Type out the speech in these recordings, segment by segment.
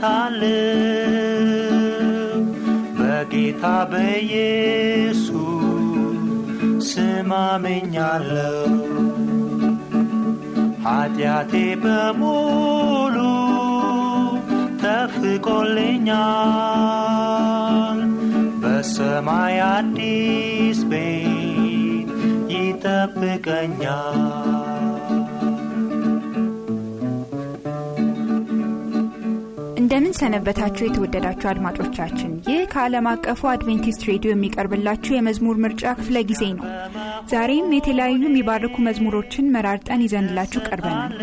እደሰታለሁ በጌታ በኢየሱስ ስም አምኛለሁ። ኃጢአቴ በሙሉ ተፍቆልኛል። በሰማይ አዲስ ቤት ይጠብቀኛል። እንደምን ሰነበታችሁ የተወደዳችሁ አድማጮቻችን። ይህ ከዓለም አቀፉ አድቬንቲስት ሬዲዮ የሚቀርብላችሁ የመዝሙር ምርጫ ክፍለ ጊዜ ነው። ዛሬም የተለያዩ የሚባርኩ መዝሙሮችን መራርጠን ይዘንላችሁ ቀርበናል።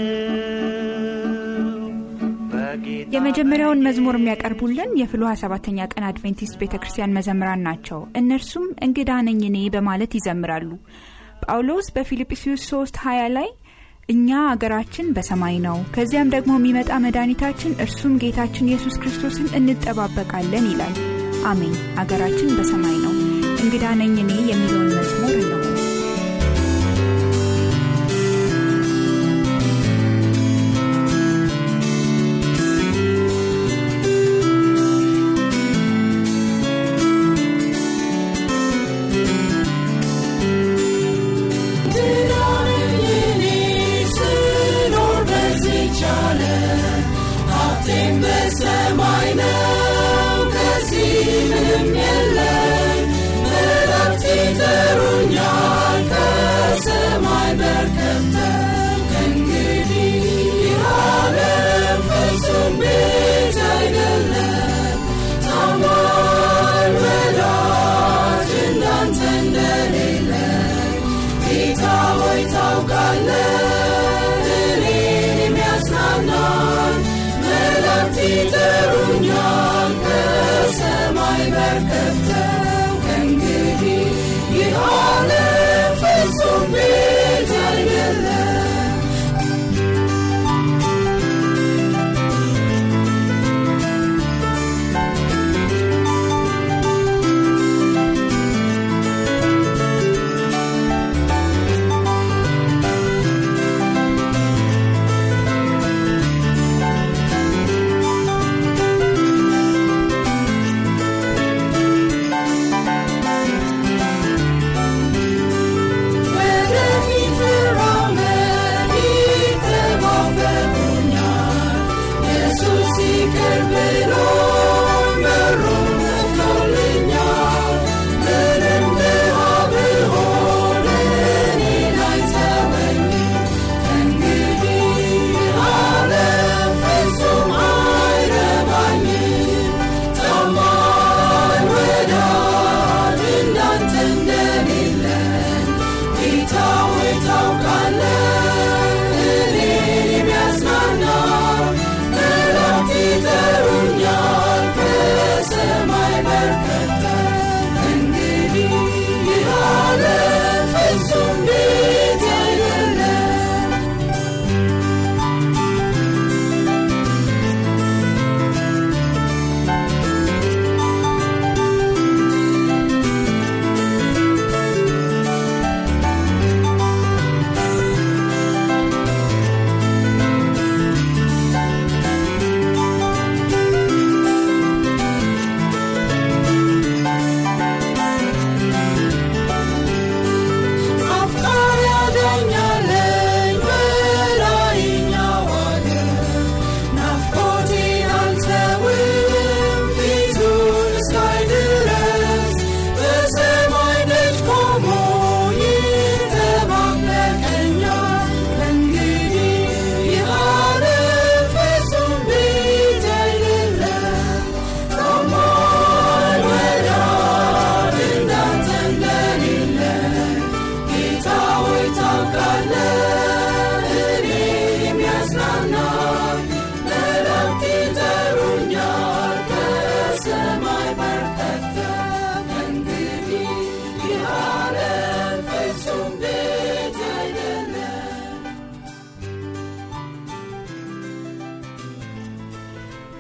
የመጀመሪያውን መዝሙር የሚያቀርቡልን የፍልውሃ ሰባተኛ ቀን አድቬንቲስት ቤተ ክርስቲያን መዘምራን ናቸው። እነርሱም እንግዳ ነኝ እኔ በማለት ይዘምራሉ። ጳውሎስ በፊልጵስዩስ 3 20 ላይ እኛ አገራችን በሰማይ ነው፣ ከዚያም ደግሞ የሚመጣ መድኃኒታችን እርሱም ጌታችን ኢየሱስ ክርስቶስን እንጠባበቃለን ይላል። አሜን። አገራችን በሰማይ ነው። እንግዳ ነኝ እኔ የሚለውን መዝሙር ነው።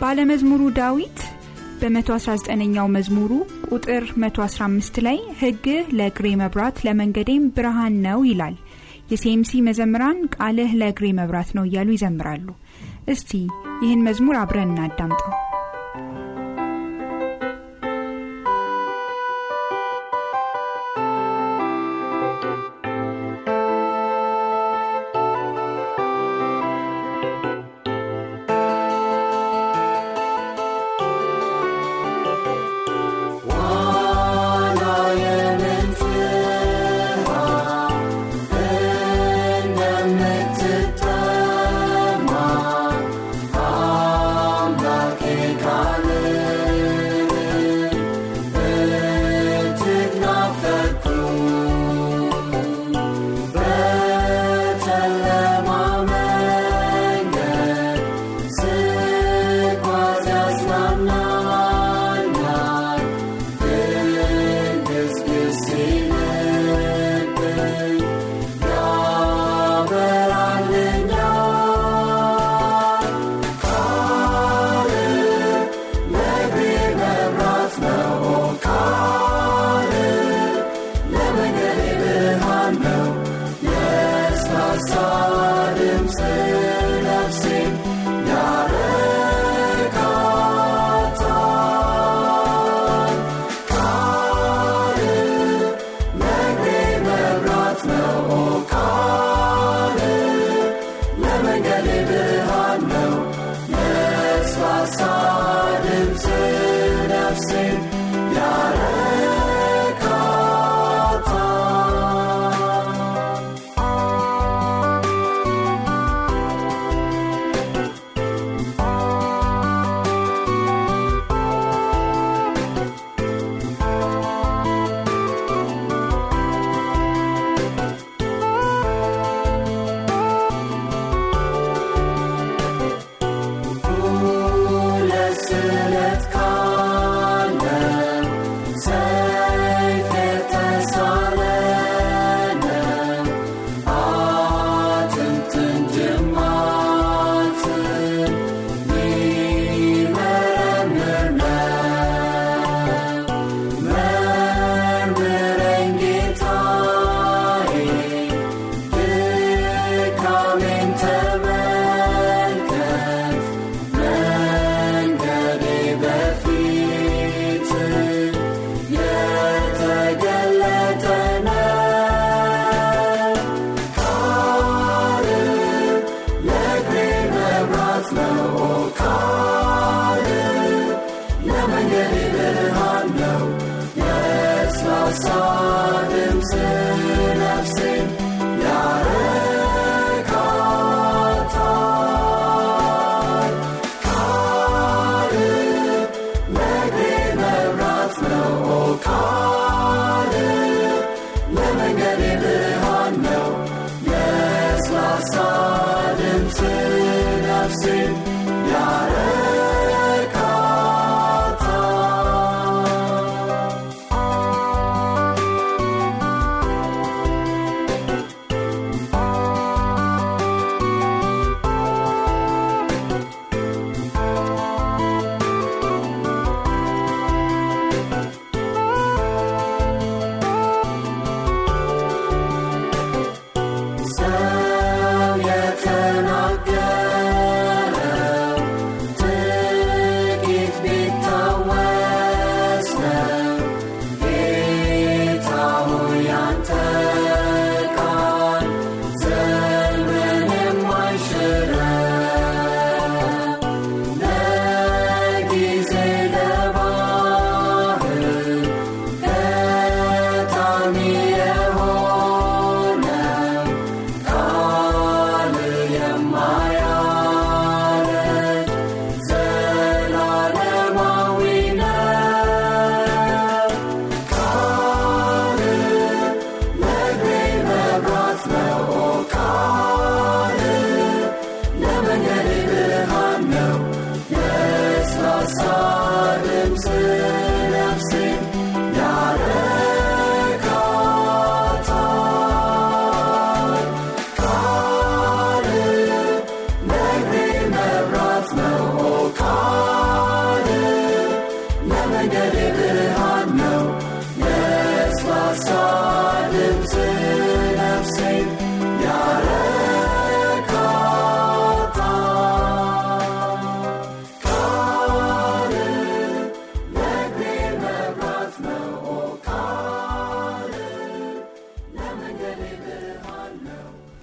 ባለመዝሙሩ ዳዊት በ119ኛው መዝሙሩ ቁጥር 115 ላይ ሕግህ ለእግሬ መብራት ለመንገዴም ብርሃን ነው ይላል። የሴምሲ መዘምራን ቃልህ ለእግሬ መብራት ነው እያሉ ይዘምራሉ። እስቲ ይህን መዝሙር አብረን እናዳምጠው።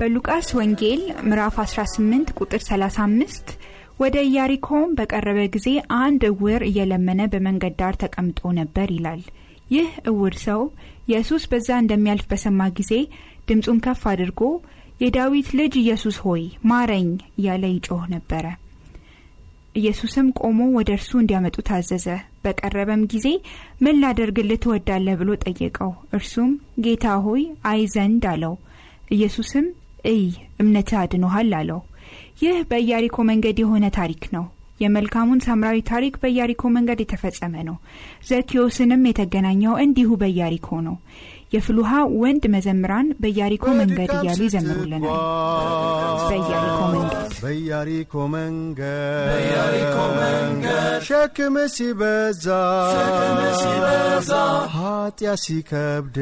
በሉቃስ ወንጌል ምዕራፍ 18 ቁጥር 35 ወደ ኢያሪኮም በቀረበ ጊዜ አንድ እውር እየለመነ በመንገድ ዳር ተቀምጦ ነበር ይላል። ይህ እውር ሰው ኢየሱስ በዛ እንደሚያልፍ በሰማ ጊዜ ድምፁን ከፍ አድርጎ የዳዊት ልጅ ኢየሱስ ሆይ ማረኝ እያለ ይጮህ ነበረ። ኢየሱስም ቆሞ ወደ እርሱ እንዲያመጡ ታዘዘ። በቀረበም ጊዜ ምን ላደርግልህ ትወዳለህ ብሎ ጠየቀው። እርሱም ጌታ ሆይ አይ ዘንድ አለው። ኢየሱስም እይ እምነትህ አድኖሃል አለው። ይህ በኢያሪኮ መንገድ የሆነ ታሪክ ነው። የመልካሙን ሳምራዊ ታሪክ በኢያሪኮ መንገድ የተፈጸመ ነው። ዘኪዮስንም የተገናኘው እንዲሁ በኢያሪኮ ነው። የፍልውሃ ወንድ መዘምራን በኢያሪኮ መንገድ እያሉ ይዘምሩልናል። በኢያሪኮ መንገድ በኢያሪኮ ሸክም ሲበዛ ኃጢአት ሲከብድ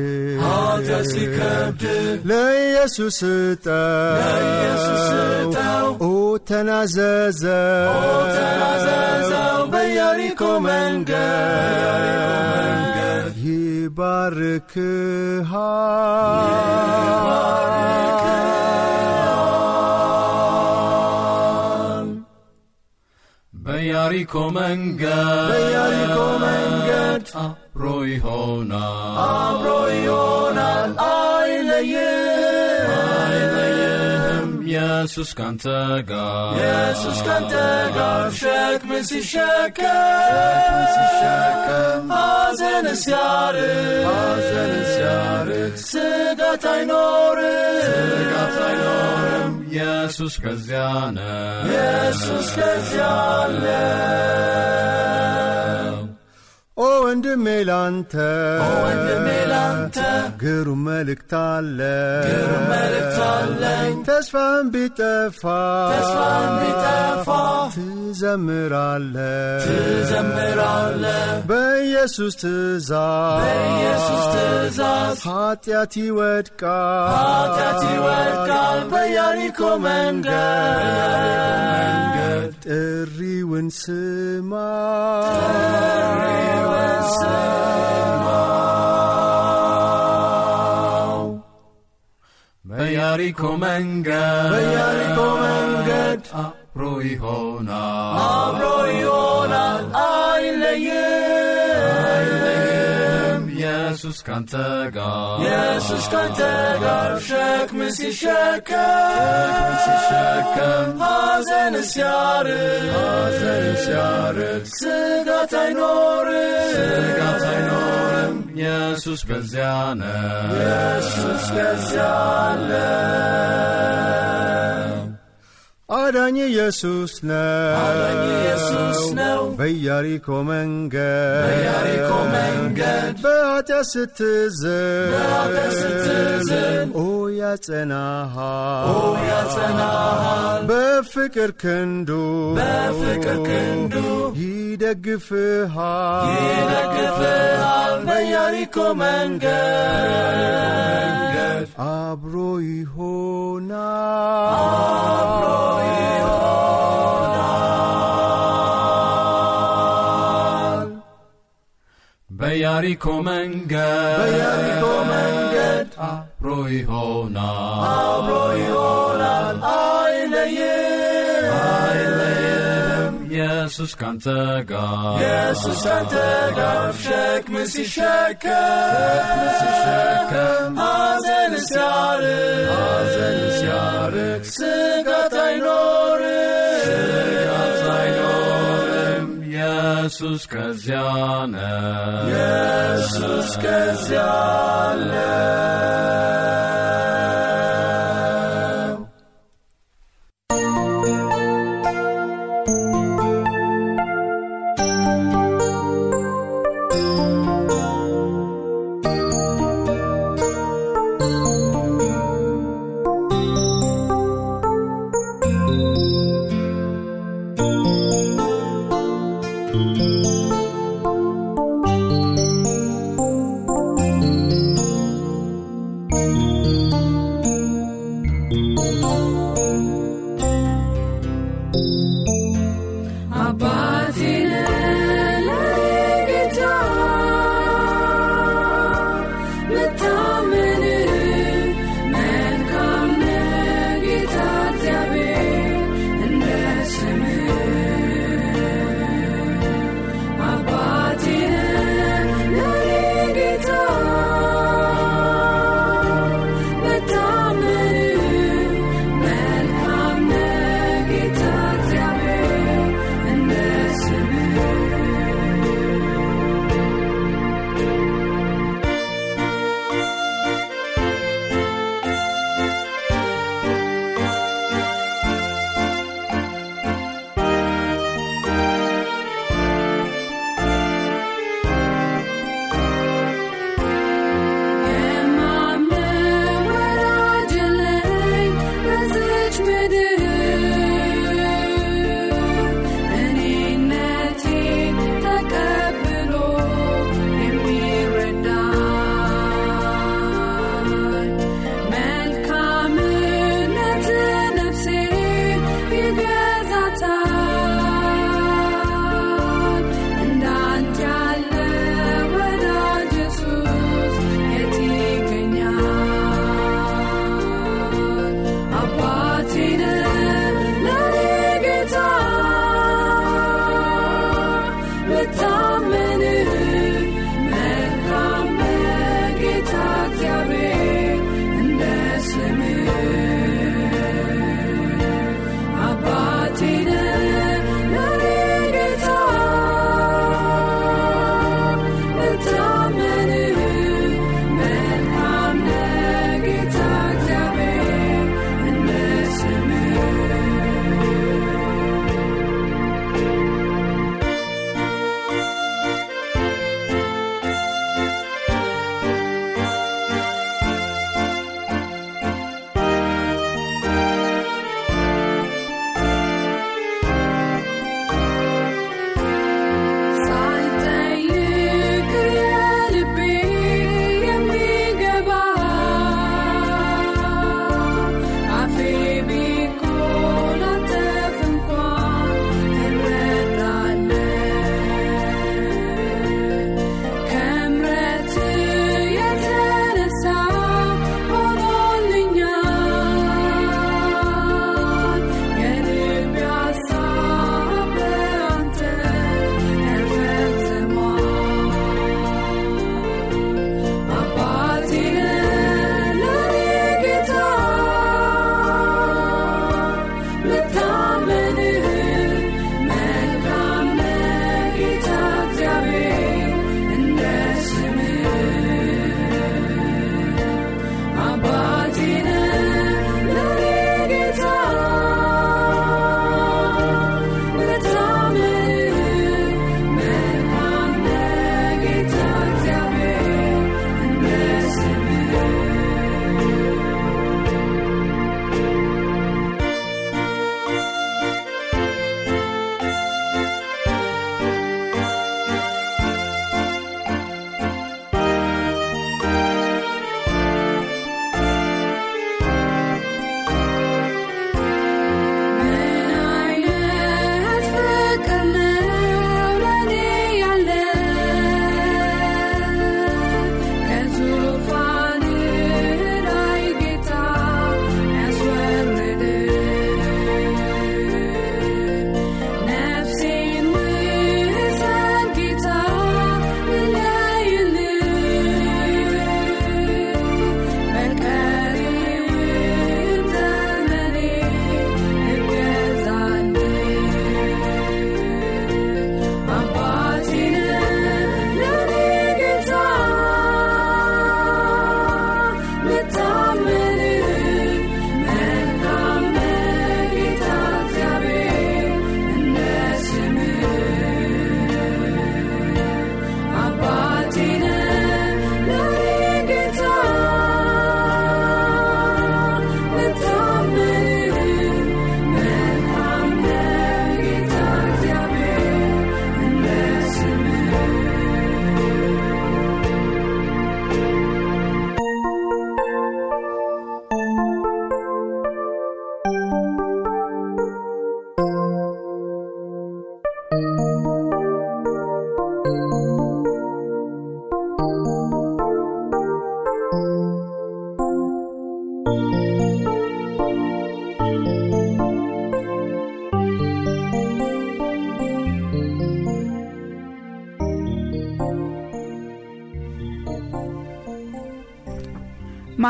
ለኢየሱስ ተናዘዘው ኦ ተናዘዘው በኢያሪኮ መንገድ ይባርክሃል። በያሪኮ መንገድ አብሮ ይሆናል። አብሮ ይሆናል። አይለይም ኢየሱስ ካንተ ጋር ኢየሱስ ካንተ ጋር ሸክም ሲሸከም ሐዘን ሲያርቅ ሐዘን ሲያርቅ ስጋት አይኖርም ስጋት አይኖርም ኢየሱስ ከዚያ ነው ኢየሱስ ከዚያ አለ ኦ ወንድሜ ላንተ ወንድሜ ላንተ ግሩም መልእክት አለኝ። ተስፋን ቢጠፋ ትዘምራለ ትዘምራለ በኢየሱስ ትእዛዝ በኢየሱስ ትእዛዝ ኃጢአት ይወድቃል። ኃጢአት ይወድቃል። በያሪኮ መንገድ ጥሪውን ስማ። ጥሪውን ስማው በያሪኮ መንገድ በያሪኮ መንገድ አብሮ ይሆናል። አብሮ ይሆናል። አይለይም ኢየሱስ ካንተ ጋር ኢየሱስ ካንተ ጋር ሸክም ሲሸከም ሲሸከም ሐዘን ሲያርቅ ሐዘን ሲያርቅ ስጋት አይኖርም ስጋት አይኖርም ኢየሱስ ከዚያ ነው ኢየሱስ ከዚያ አለ አዳኝ ኢየሱስ ነው። አዳኝ ኢየሱስ ነው። በኢያሪኮ መንገድ በኢያሪኮ መንገድ በኃጢአት ስትዝን በኃጢአት ስትዝን ኦ ያጸናሃል ኦ ያጸናሃል። በፍቅር ክንዱ በፍቅር ክንዱ ይደግፍሃል ይደግፍሃል በኢያሪኮ መንገድ አብሮ ይሆናል አብሮ ይሆናል በያሪኮ መንገድ በኢያሪኮ መንገድ አብሮ ይሆናል አብሮ ይሆናል ኢየሱስ ካንተ ጋር ኢየሱስ ካንተ ጋር ሸክም ሲሸከም ሲሸከም ሐዘን ሲያርቅ ሐዘን ሲያርቅ ስጋት አይኖርም ስጋት አይኖርም። ኢየሱስ ከዚያ ነው ኢየሱስ ከዚያ አለ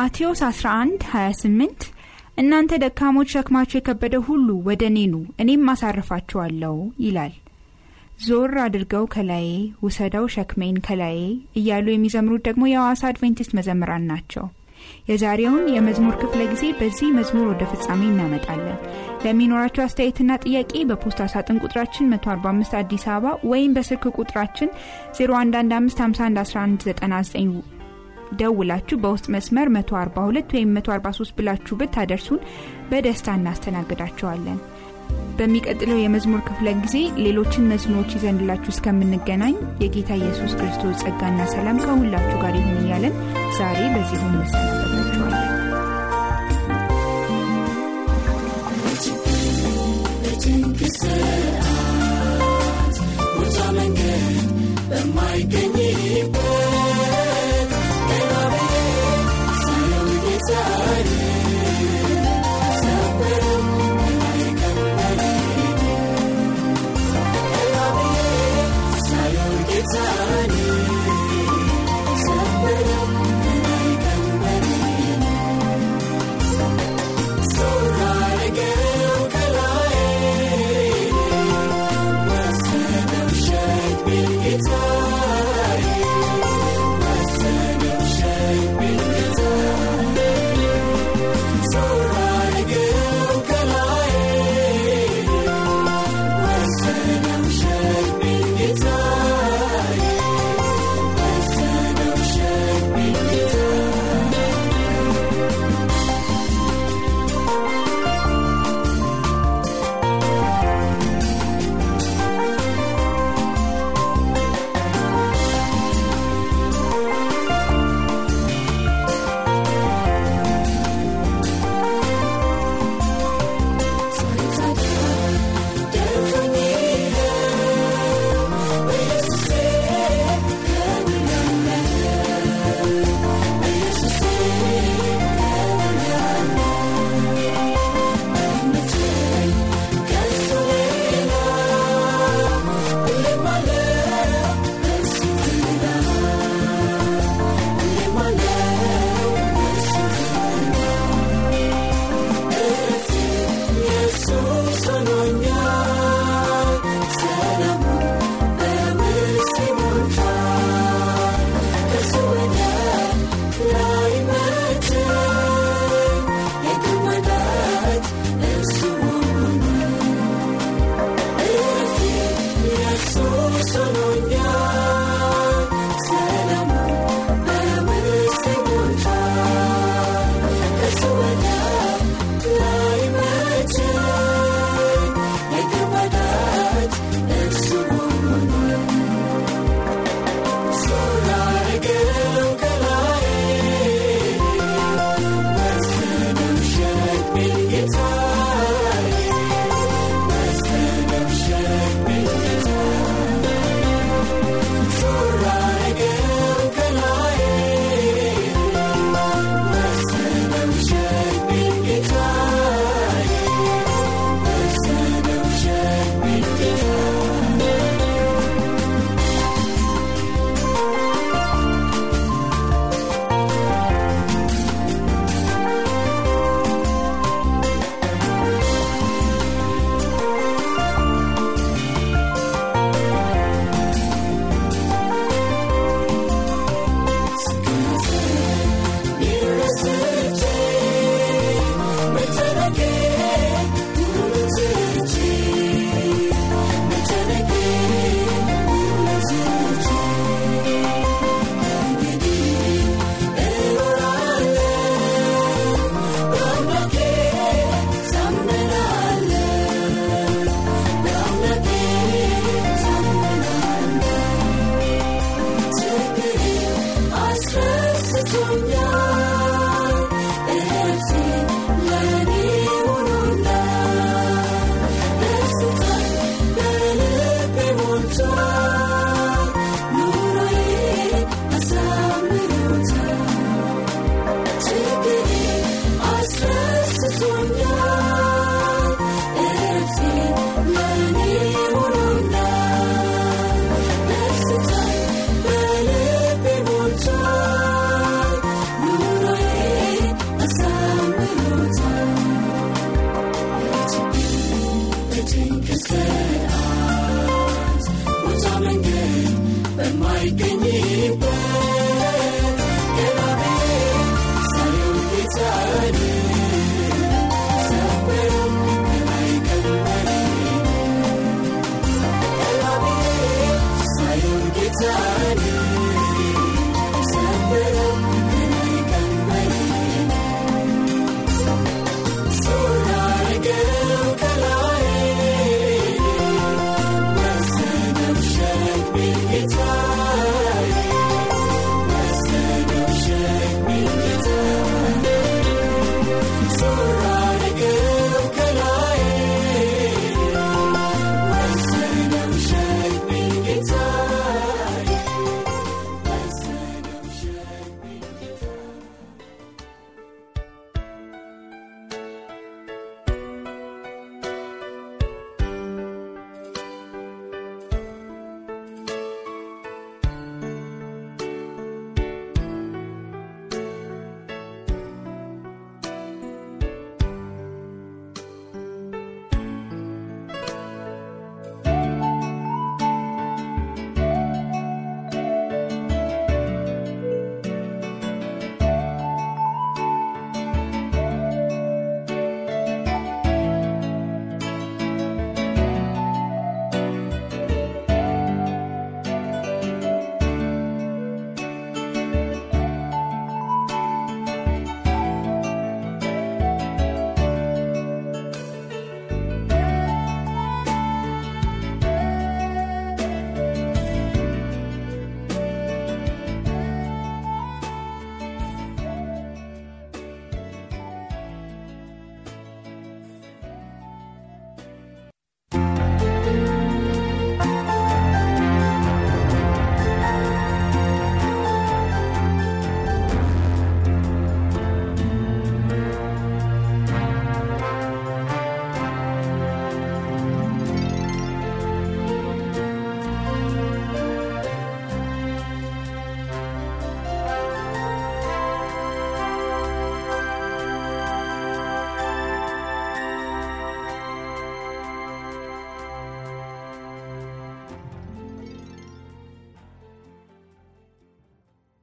ማቴዎስ 11 28 እናንተ ደካሞች ሸክማችሁ የከበደ ሁሉ ወደ እኔ እኔም አሳርፋችኋለሁ ይላል። ዞር አድርገው ከላዬ ውሰደው ሸክሜን ከላዬ እያሉ የሚዘምሩት ደግሞ የሐዋሳ አድቬንቲስት መዘምራን ናቸው። የዛሬውን የመዝሙር ክፍለ ጊዜ በዚህ መዝሙር ወደ ፍጻሜ እናመጣለን። ለሚኖራቸው አስተያየትና ጥያቄ በፖስታ ሳጥን ቁጥራችን 145 አዲስ አበባ ወይም በስልክ ቁጥራችን 0115511199 ደውላችሁ በውስጥ መስመር 142 ወይም 143 ብላችሁ ብታደርሱን በደስታ እናስተናግዳቸዋለን። በሚቀጥለው የመዝሙር ክፍለ ጊዜ ሌሎችን መዝሙሮች ይዘንላችሁ እስከምንገናኝ የጌታ ኢየሱስ ክርስቶስ ጸጋና ሰላም ከሁላችሁ ጋር ይሁን እያለን ዛሬ በዚሁ እንሰናበታችኋለን። ሰዓት ቦታ መንገድ በማይገኝበት